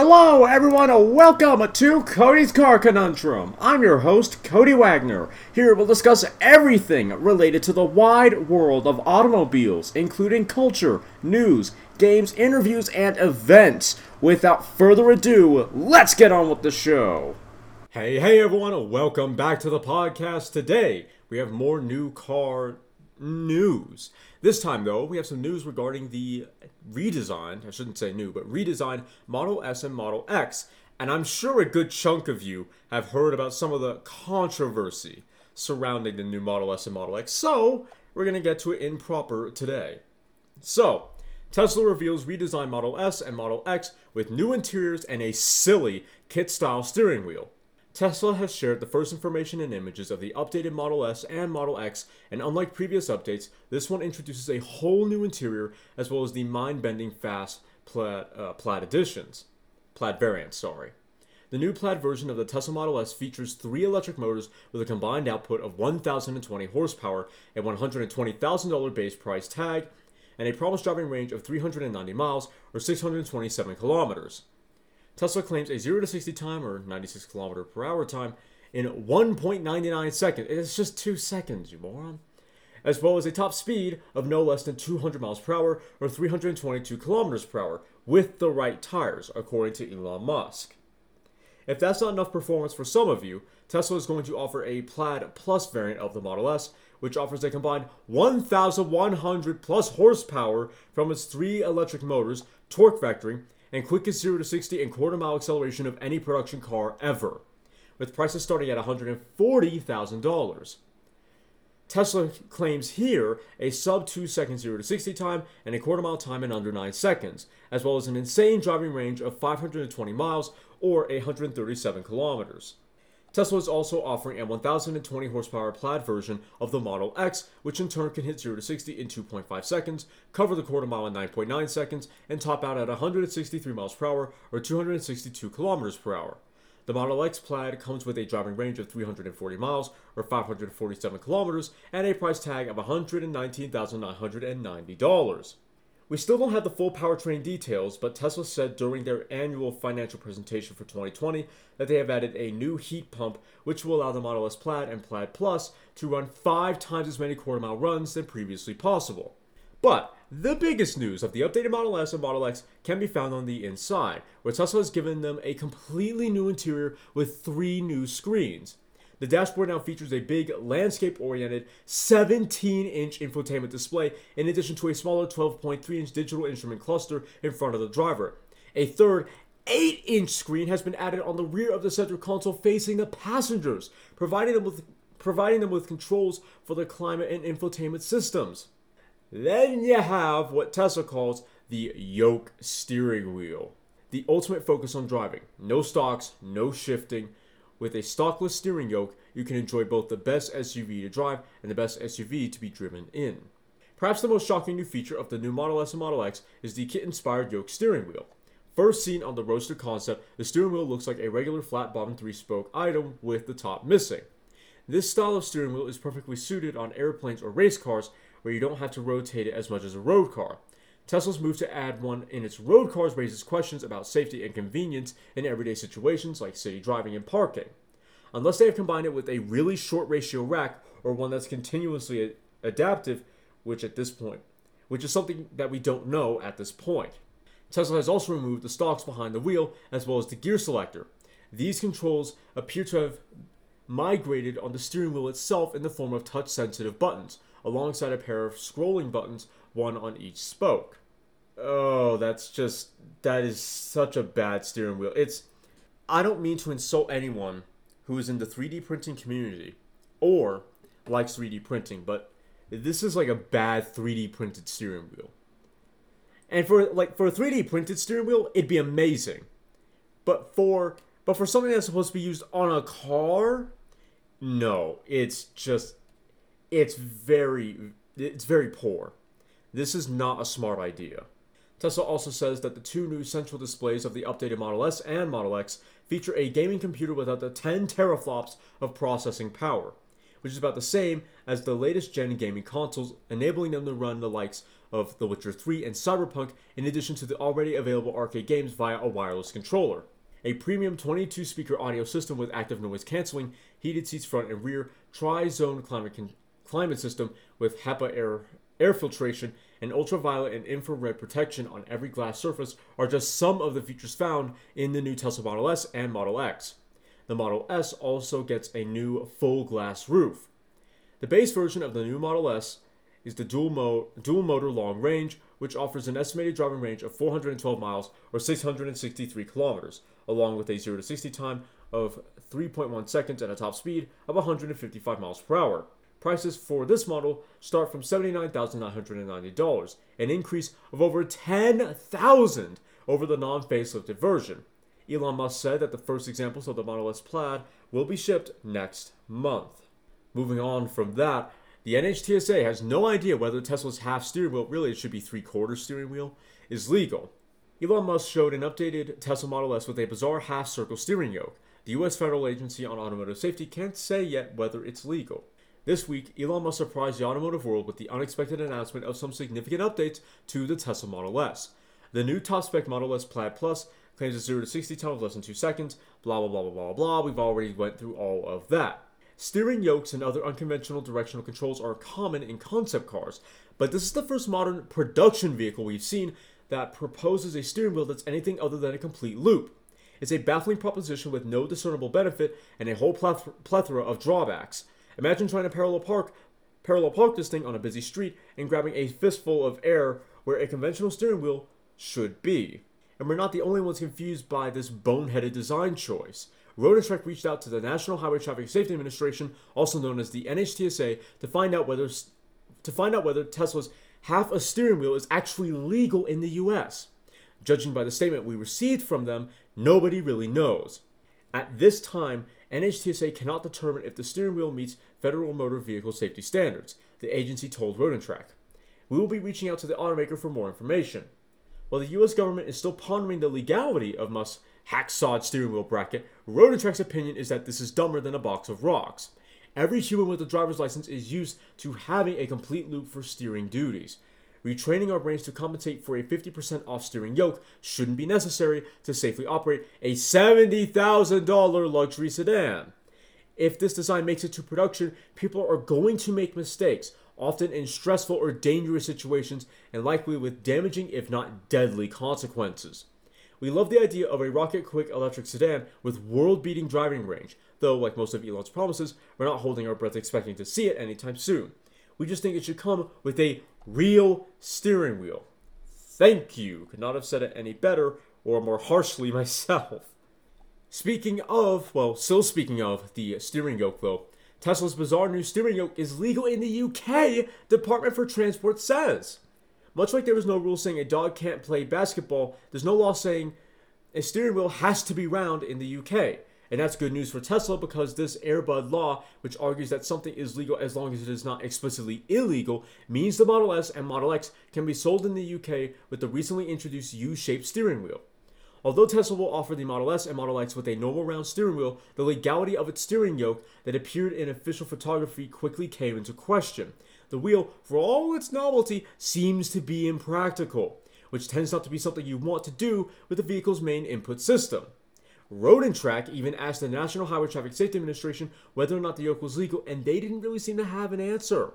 Hello, everyone, and welcome to Cody's Car Conundrum. I'm your host, Cody Wagner. Here we'll discuss everything related to the wide world of automobiles, including culture, news, games, interviews, and events. Without further ado, let's get on with the show. Hey, hey, everyone, welcome back to the podcast. Today, we have more new car news. This time, though, we have some news regarding the redesigned, I shouldn't say new, but redesigned Model S and Model X. And I'm sure a good chunk of you have heard about some of the controversy surrounding the new Model S and Model X. So, we're going to get to it in proper today. So, Tesla reveals redesigned Model S and Model X with new interiors and a silly KITT style steering wheel. Tesla has shared the first information and images of the updated Model S and Model X, and unlike previous updates, this one introduces a whole new interior as well as the mind-bending fast plaid, uh, plaid editions. Plaid variants, sorry. The new plaid version of the Tesla Model S features three electric motors with a combined output of 1,020 horsepower, a $120,000 base price tag, and a promised driving range of 390 miles or 627 kilometers. Tesla claims a 0 to 60 time or 96 km per hour time in 1.99 seconds. It's just 2 seconds, you moron. As well as a top speed of no less than 200 miles per hour or 322 kilometers per hour with the right tires, according to Elon Musk. If that's not enough performance for some of you, Tesla is going to offer a Plaid Plus variant of the Model S, which offers a combined 1,100 plus horsepower from its three electric motors, torque vectoring, and quickest 0 to 60 and quarter mile acceleration of any production car ever, with prices starting at $140,000. Tesla claims here a sub 2 second 0 to 60 time and a quarter mile time in under 9 seconds, as well as an insane driving range of 520 miles or 137 kilometers. Tesla is also offering a 1020 horsepower plaid version of the Model X, which in turn can hit 0 to 60 in 2.5 seconds, cover the quarter mile in 9.9 seconds, and top out at 163 miles per hour or 262 kilometers per hour. The Model X Plaid comes with a driving range of 340 miles or 547 kilometers and a price tag of $119,990. We still don't have the full powertrain details, but Tesla said during their annual financial presentation for 2020 that they have added a new heat pump, which will allow the Model S Plaid and Plaid Plus to run five times as many quarter mile runs than previously possible. But the biggest news of the updated Model S and Model X can be found on the inside, where Tesla has given them a completely new interior with three new screens. The dashboard now features a big landscape oriented 17 inch infotainment display, in addition to a smaller 12.3 inch digital instrument cluster in front of the driver. A third 8 inch screen has been added on the rear of the center console facing the passengers, providing them with providing them with controls for the climate and infotainment systems. Then you have what Tesla calls the yoke steering wheel. The ultimate focus on driving. No stocks, no shifting, with a stockless steering yoke, you can enjoy both the best SUV to drive and the best SUV to be driven in. Perhaps the most shocking new feature of the new Model S and Model X is the KITT inspired yoke steering wheel. First seen on the Roadster concept, the steering wheel looks like a regular flat bottom three spoke item with the top missing. This style of steering wheel is perfectly suited on airplanes or race cars where you don't have to rotate it as much as a road car. Tesla's move to add one in its road cars raises questions about safety and convenience in everyday situations like city driving and parking. Unless they have combined it with a really short ratio rack or one that's continuously adaptive, which at this point, which is something that we don't know at this point. Tesla has also removed the stalks behind the wheel as well as the gear selector. These controls appear to have migrated on the steering wheel itself in the form of touch sensitive buttons, alongside a pair of scrolling buttons, one on each spoke. Oh, that's just that is such a bad steering wheel. It's I don't mean to insult anyone who is in the 3D printing community or likes 3D printing, but this is like a bad 3D printed steering wheel. And for like for a 3D printed steering wheel, it'd be amazing. But for but for something that's supposed to be used on a car, no, it's just it's very it's very poor. This is not a smart idea. Tesla also says that the two new central displays of the updated Model S and Model X feature a gaming computer without the 10 teraflops of processing power. which is about the same as the latest gen gaming consoles, enabling them to run the likes of The Witcher 3 and Cyberpunk, in addition to the already available arcade games via a wireless controller. A premium 22 speaker audio system with active noise canceling, heated seats front and rear, tri zone climate, con- climate system with HEPA air, air filtration, and ultraviolet and infrared protection on every glass surface are just some of the features found in the new Tesla Model S and Model X. The Model S also gets a new full glass roof. The base version of the new Model S is the dual, mo- dual motor long range, which offers an estimated driving range of 412 miles or 663 kilometers, along with a 0 to 60 time of 3.1 seconds at a top speed of 155 miles per hour. Prices for this model start from $79,990, an increase of over 10,000 over the non-facelifted version. Elon Musk said that the first examples of the Model S Plaid will be shipped next month. Moving on from that, the NHTSA has no idea whether Tesla's half steering wheel, really it should be three quarter steering wheel, is legal. Elon Musk showed an updated Tesla Model S with a bizarre half circle steering yoke. The US Federal Agency on Automotive Safety can't say yet whether it's legal. This week, Elon Musk surprised the automotive world with the unexpected announcement of some significant updates to the Tesla Model S. The new top spec Model S Plaid Plus claims a 0 to 60 time of less than 2 seconds, blah blah blah blah blah blah. We've already went through all of that. Steering yokes and other unconventional directional controls are common in concept cars, but this is the first modern production vehicle we've seen that proposes a steering wheel that's anything other than a complete loop. It's a baffling proposition with no discernible benefit and a whole plethora of drawbacks. Imagine trying to parallel park parallel park this thing on a busy street and grabbing a fistful of air where a conventional steering wheel should be. And we're not the only ones confused by this boneheaded design choice. Road reached out to the National Highway Traffic Safety Administration, also known as the NHTSA, to find out whether to find out whether Tesla's half a steering wheel is actually legal in the US. Judging by the statement we received from them, nobody really knows. At this time, NHTSA cannot determine if the steering wheel meets federal motor vehicle safety standards, the agency told Road and Track. We will be reaching out to the automaker for more information. While the US government is still pondering the legality of Musk's hacksawed steering wheel bracket, Road and Track's opinion is that this is dumber than a box of rocks. Every human with a driver's license is used to having a complete loop for steering duties. Retraining our brains to compensate for a 50% off steering yoke shouldn't be necessary to safely operate a $70,000 luxury sedan. If this design makes it to production, people are going to make mistakes, often in stressful or dangerous situations, and likely with damaging, if not deadly, consequences. We love the idea of a rocket quick electric sedan with world beating driving range, though, like most of Elon's promises, we're not holding our breath expecting to see it anytime soon. We just think it should come with a real steering wheel. Thank you. Could not have said it any better or more harshly myself. Speaking of, well, still speaking of the steering yoke though, Tesla's bizarre new steering yoke is legal in the UK, Department for Transport says. Much like there was no rule saying a dog can't play basketball, there's no law saying a steering wheel has to be round in the UK. And that's good news for Tesla because this Air Bud law, which argues that something is legal as long as it is not explicitly illegal, means the Model S and Model X can be sold in the UK with the recently introduced U shaped steering wheel. Although Tesla will offer the Model S and Model X with a normal round steering wheel, the legality of its steering yoke that appeared in official photography quickly came into question. The wheel, for all its novelty, seems to be impractical, which tends not to be something you want to do with the vehicle's main input system. Road and Track even asked the National Highway Traffic Safety Administration whether or not the yoke was legal, and they didn't really seem to have an answer.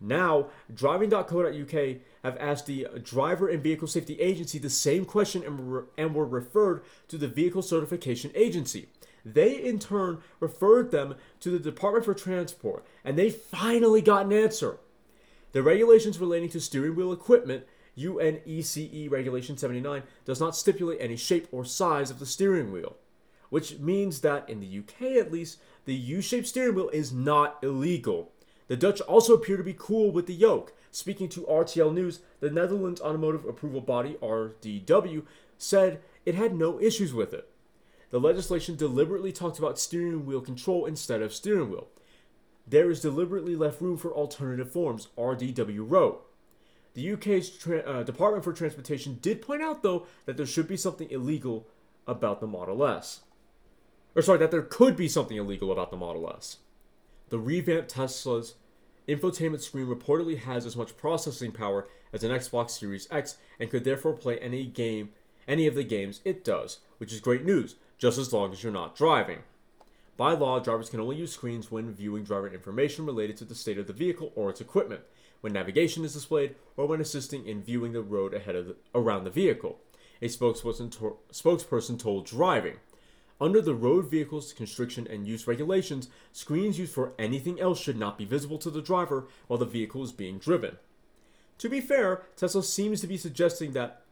Now, driving.co.uk have asked the Driver and Vehicle Safety Agency the same question and, re- and were referred to the Vehicle Certification Agency. They, in turn, referred them to the Department for Transport, and they finally got an answer. The regulations relating to steering wheel equipment UNECE Regulation 79 does not stipulate any shape or size of the steering wheel, which means that in the UK at least, the U shaped steering wheel is not illegal. The Dutch also appear to be cool with the yoke. Speaking to RTL News, the Netherlands Automotive Approval Body, RDW, said it had no issues with it. The legislation deliberately talked about steering wheel control instead of steering wheel. There is deliberately left room for alternative forms, RDW wrote. The UK's tra- uh, Department for Transportation did point out, though, that there should be something illegal about the Model S. Or, sorry, that there could be something illegal about the Model S. The revamped Tesla's infotainment screen reportedly has as much processing power as an Xbox Series X and could therefore play any game, any of the games it does, which is great news, just as long as you're not driving. By law, drivers can only use screens when viewing driver information related to the state of the vehicle or its equipment, when navigation is displayed, or when assisting in viewing the road ahead of the, around the vehicle. A spokesperson, to, spokesperson told Driving. Under the Road Vehicles Construction and Use regulations, screens used for anything else should not be visible to the driver while the vehicle is being driven. To be fair, Tesla seems to be suggesting that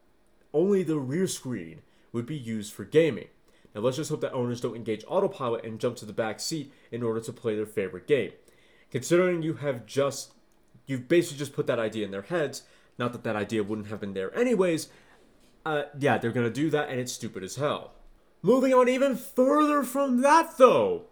only the rear screen would be used for gaming. Now let's just hope that owners don't engage autopilot and jump to the back seat in order to play their favorite game. Considering you have just you've basically just put that idea in their heads, not that that idea wouldn't have been there anyways. Uh, yeah, they're gonna do that, and it's stupid as hell. Moving on even further from that, though,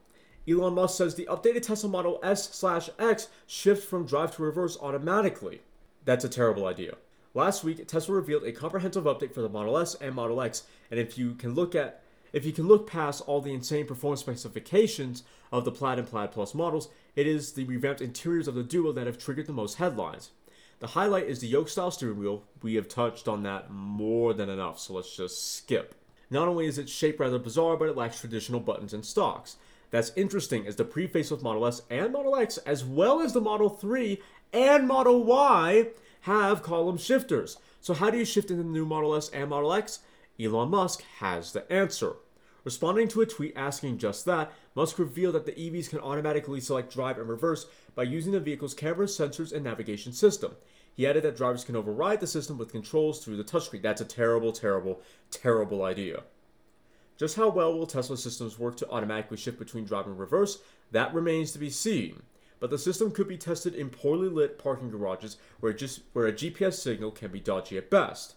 Elon Musk says the updated Tesla Model S slash X shifts from drive to reverse automatically. That's a terrible idea. Last week, Tesla revealed a comprehensive update for the Model S and Model X, and if you can look at if you can look past all the insane performance specifications of the Plaid and Plaid Plus models, it is the revamped interiors of the Duo that have triggered the most headlines. The highlight is the yoke style steering wheel. We have touched on that more than enough, so let's just skip. Not only is its shape rather bizarre, but it lacks traditional buttons and stalks. That's interesting as the pre facelift Model S and Model X, as well as the Model 3 and Model Y, have column shifters. So, how do you shift in the new Model S and Model X? Elon Musk has the answer. Responding to a tweet asking just that, Musk revealed that the EVs can automatically select drive and reverse by using the vehicle's cameras, sensors, and navigation system. He added that drivers can override the system with controls through the touchscreen. That's a terrible, terrible, terrible idea. Just how well will Tesla systems work to automatically shift between drive and reverse? That remains to be seen. But the system could be tested in poorly lit parking garages where, just, where a GPS signal can be dodgy at best.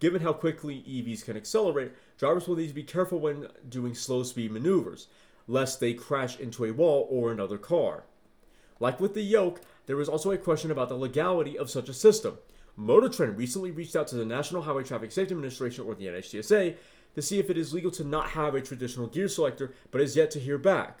Given how quickly EVs can accelerate, drivers will need to be careful when doing slow speed maneuvers, lest they crash into a wall or another car. Like with the yoke, there is also a question about the legality of such a system. Motor Trend recently reached out to the National Highway Traffic Safety Administration, or the NHTSA, to see if it is legal to not have a traditional gear selector, but is yet to hear back.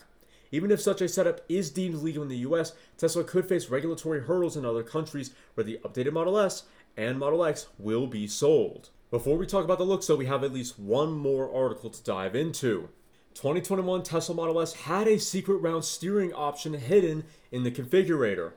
Even if such a setup is deemed legal in the US, Tesla could face regulatory hurdles in other countries where the updated Model S and Model X will be sold. Before we talk about the looks, though, we have at least one more article to dive into. 2021 Tesla Model S had a secret round steering option hidden in the configurator.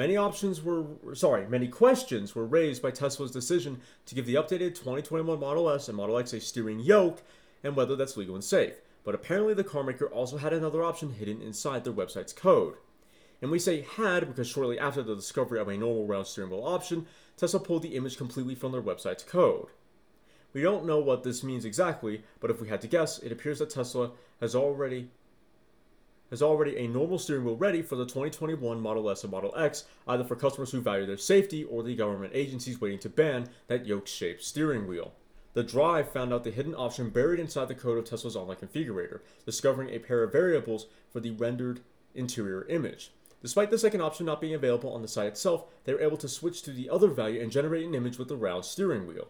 Many options were sorry, many questions were raised by Tesla's decision to give the updated 2021 Model S and Model X a steering yoke and whether that's legal and safe. But apparently the carmaker also had another option hidden inside their website's code. And we say had because shortly after the discovery of a normal round steering wheel option, Tesla pulled the image completely from their website's code. We don't know what this means exactly, but if we had to guess, it appears that Tesla has already has already a normal steering wheel ready for the 2021 Model S and Model X, either for customers who value their safety or the government agencies waiting to ban that yoke-shaped steering wheel. The Drive found out the hidden option buried inside the code of Tesla's online configurator, discovering a pair of variables for the rendered interior image. Despite the second option not being available on the site itself, they were able to switch to the other value and generate an image with the round steering wheel.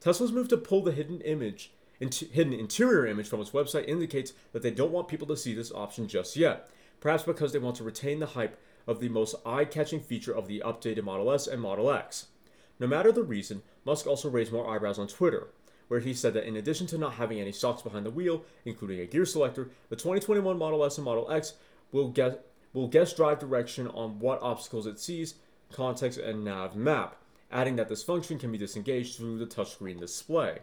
Tesla's move to pull the hidden image, hidden interior image from its website indicates that they don't want people to see this option just yet, perhaps because they want to retain the hype of the most eye-catching feature of the updated Model S and Model X. No matter the reason, Musk also raised more eyebrows on Twitter, where he said that in addition to not having any stalks behind the wheel, including a gear selector, the 2021 Model S and Model X will get will guess drive direction on what obstacles it sees, context, and nav map, adding that this function can be disengaged through the touchscreen display.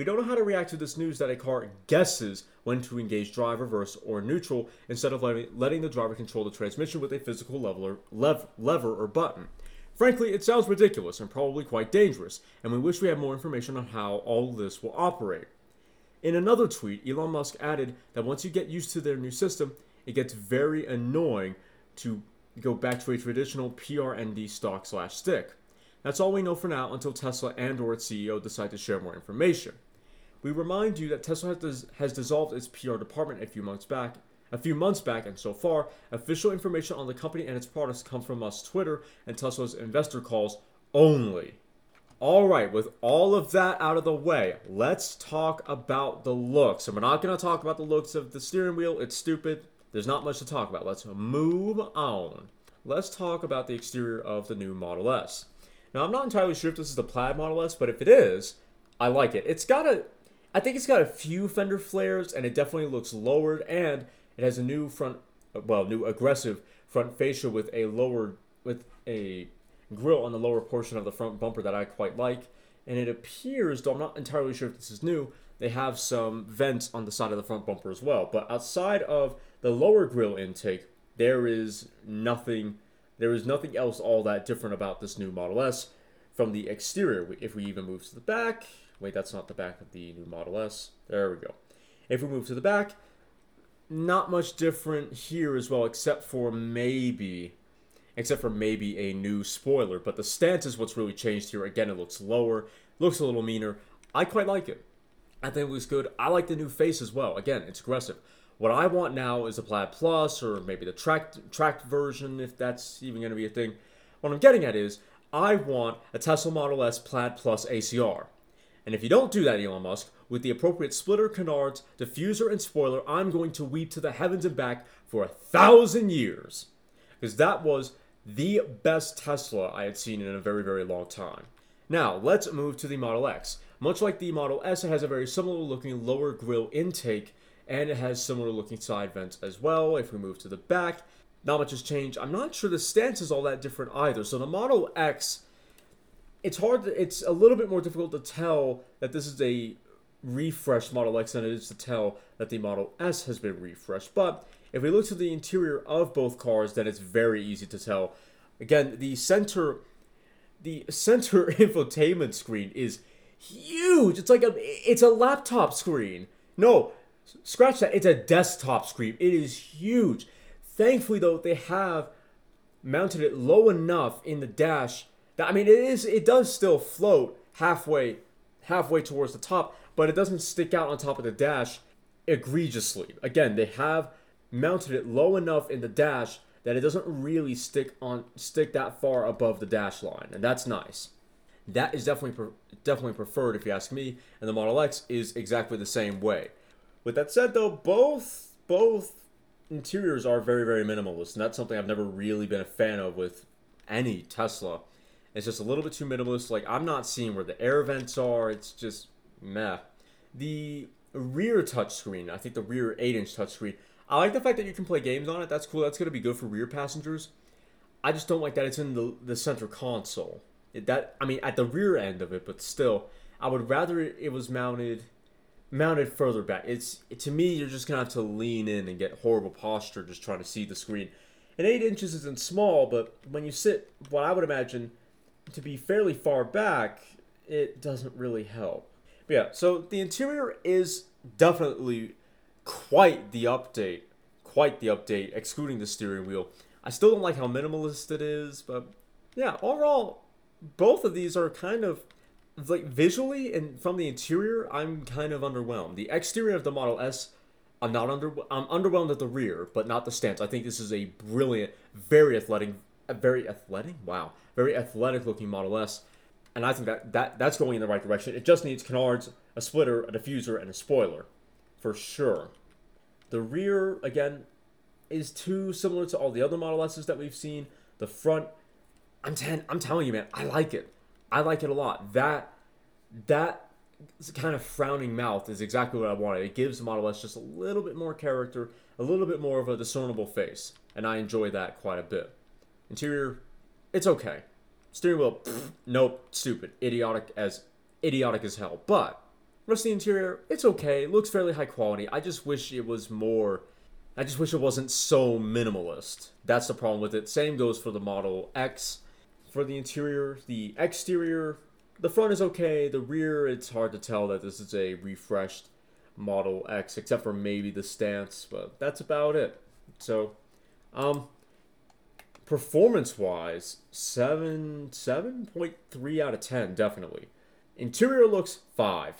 We don't know how to react to this news that a car guesses when to engage drive, reverse, or neutral instead of letting the driver control the transmission with a physical lev- lever or button. Frankly, it sounds ridiculous and probably quite dangerous, and we wish we had more information on how all this will operate. In another tweet, Elon Musk added that once you get used to their new system, it gets very annoying to go back to a traditional PRND stock slash stick. That's all we know for now until Tesla and or its CEO decide to share more information. We remind you that Tesla has, has dissolved its PR department a few months back, a few months back, and so far, official information on the company and its products come from us Twitter and Tesla's investor calls only. All right, with all of that out of the way, let's talk about the looks. And we're not going to talk about the looks of the steering wheel. It's stupid there's not much to talk about. Let's move on. Let's talk about the exterior of the new Model S. Now, I'm not entirely sure if this is the plaid Model S, but if it is, I like it. It's got a, I think it's got a few fender flares, and it definitely looks lowered, and it has a new front, well, new aggressive front fascia with a lower, with a grill on the lower portion of the front bumper that I quite like. And it appears, though I'm not entirely sure if this is new, they have some vents on the side of the front bumper as well. But outside of the lower grill intake, there is nothing there is nothing else all that different about this new Model S from the exterior. If we even move to the back, wait, that's not the back of the new Model S. There we go. If we move to the back, not much different here as well, except for maybe, except for maybe a new spoiler. But the stance is what's really changed here. Again, it looks lower, looks a little meaner. I quite like it. I think it looks good. I like the new face as well. Again, it's aggressive. What I want now is a Plaid Plus or maybe the tracked tracked version, if that's even going to be a thing. What I'm getting at is I want a Tesla Model S Plaid Plus ACR. And if you don't do that, Elon Musk, with the appropriate splitter, canards, diffuser, and spoiler, I'm going to weep to the heavens and back for a thousand years. Because that was the best Tesla I had seen in a very, very long time. Now, let's move to the Model X. Much like the Model S, it has a very similar looking lower grille intake and it has similar looking side vents as well. If we move to the back, not much has changed. I'm not sure the stance is all that different either. So the Model X, it's hard. To, it's a little bit more difficult to tell that this is a refreshed Model X than it is to tell that the Model S has been refreshed. But if we look to the interior of both cars, then it's very easy to tell. Again, the center, the center infotainment screen is huge. It's like a, it's a laptop screen. No, Scratch that. It's a desktop screen. It is huge. Thankfully, though, they have mounted it low enough in the dash I mean, it is. It does still float halfway, halfway towards the top, but it doesn't stick out on top of the dash egregiously. Again, they have mounted it low enough in the dash that it doesn't really stick on stick that far above the dash line, and that's nice. That is definitely definitely preferred if you ask me, and the Model X is exactly the same way. With that said, though, both both interiors are very very minimalist, and that's something I've never really been a fan of with any Tesla. It's just a little bit too minimalist. Like I'm not seeing where the air vents are. It's just meh. The rear touchscreen, I think the rear 8-inch touchscreen. I like the fact that you can play games on it. That's cool. That's gonna be good for rear passengers. I just don't like that it's in the the center console. It, that I mean, at the rear end of it, but still, I would rather it was mounted mounted further back. It's to me, you're just gonna have to lean in and get horrible posture just trying to see the screen. And eight inches isn't small, but when you sit, what I would imagine to be fairly far back, it doesn't really help. But yeah, so the interior is definitely quite the update. Quite the update, excluding the steering wheel. I still don't like how minimalist it is, but yeah, overall, both of these are kind of like visually and from the interior, I'm kind of underwhelmed. The exterior of the Model S, I'm not under. I'm underwhelmed at the rear, but not the stance. I think this is a brilliant, very athletic, very athletic. Wow, very athletic looking Model S, and I think that that that's going in the right direction. It just needs canards, a splitter, a diffuser, and a spoiler, for sure. The rear again is too similar to all the other Model S's that we've seen. The front, I'm ten. I'm telling you, man, I like it. I like it a lot. That that kind of frowning mouth is exactly what I wanted. It gives the Model S just a little bit more character, a little bit more of a discernible face, and I enjoy that quite a bit. Interior, it's okay. Steering wheel, pff, nope, stupid, idiotic as idiotic as hell. But rest of the interior, it's okay. It looks fairly high quality. I just wish it was more. I just wish it wasn't so minimalist. That's the problem with it. Same goes for the Model X for the interior. The exterior, the front is okay. The rear, it's hard to tell that this is a refreshed Model X, except for maybe the stance, but that's about it. So, um, performance wise, seven seven point three out of ten, definitely. Interior looks five,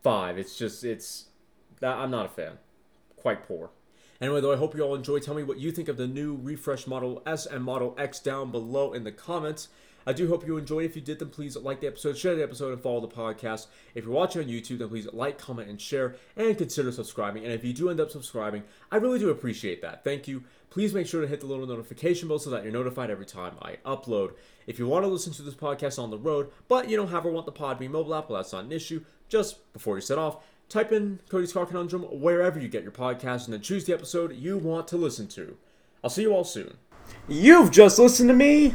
five. It's just it's I'm not a fan. Quite poor. Anyway, though, I hope you all enjoy. Tell me what you think of the new refresh Model S and Model X down below in the comments. I do hope you enjoyed. If you did, then please like the episode, share the episode, and follow the podcast. If you're watching on YouTube, then please like, comment, and share, and consider subscribing. And if you do end up subscribing, I really do appreciate that. Thank you. Please make sure to hit the little notification bell so that you're notified every time I upload. If you want to listen to this podcast on the road, but you don't have or want the Podbean mobile app, well, that's not an issue. Just before you set off, type in Cody's Car Conundrum wherever you get your podcast and then choose the episode you want to listen to. I'll see you all soon. You've just listened to me